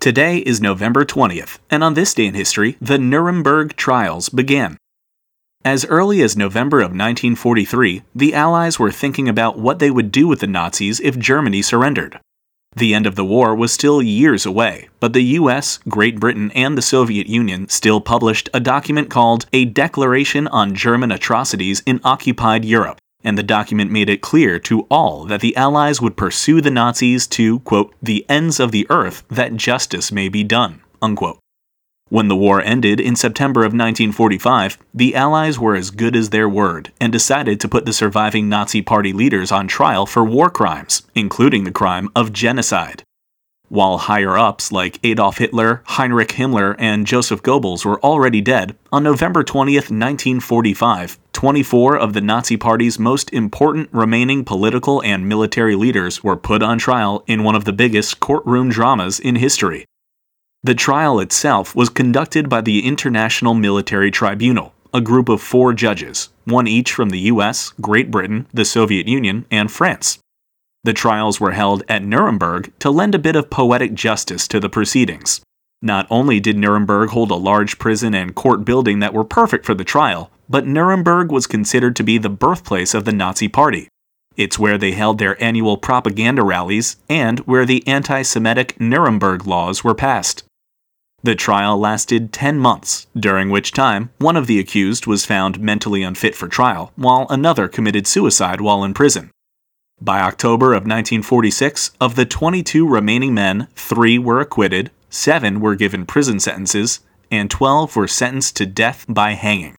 Today is November 20th, and on this day in history, the Nuremberg trials began. As early as November of 1943, the Allies were thinking about what they would do with the Nazis if Germany surrendered. The end of the war was still years away, but the US, Great Britain, and the Soviet Union still published a document called A Declaration on German Atrocities in Occupied Europe, and the document made it clear to all that the Allies would pursue the Nazis to, quote, the ends of the earth that justice may be done, unquote. When the war ended in September of 1945, the Allies were as good as their word and decided to put the surviving Nazi Party leaders on trial for war crimes, including the crime of genocide. While higher ups like Adolf Hitler, Heinrich Himmler, and Joseph Goebbels were already dead, on November 20, 1945, 24 of the Nazi Party's most important remaining political and military leaders were put on trial in one of the biggest courtroom dramas in history. The trial itself was conducted by the International Military Tribunal, a group of four judges, one each from the US, Great Britain, the Soviet Union, and France. The trials were held at Nuremberg to lend a bit of poetic justice to the proceedings. Not only did Nuremberg hold a large prison and court building that were perfect for the trial, but Nuremberg was considered to be the birthplace of the Nazi Party. It's where they held their annual propaganda rallies and where the anti Semitic Nuremberg laws were passed. The trial lasted 10 months, during which time one of the accused was found mentally unfit for trial, while another committed suicide while in prison. By October of 1946, of the 22 remaining men, three were acquitted, seven were given prison sentences, and 12 were sentenced to death by hanging.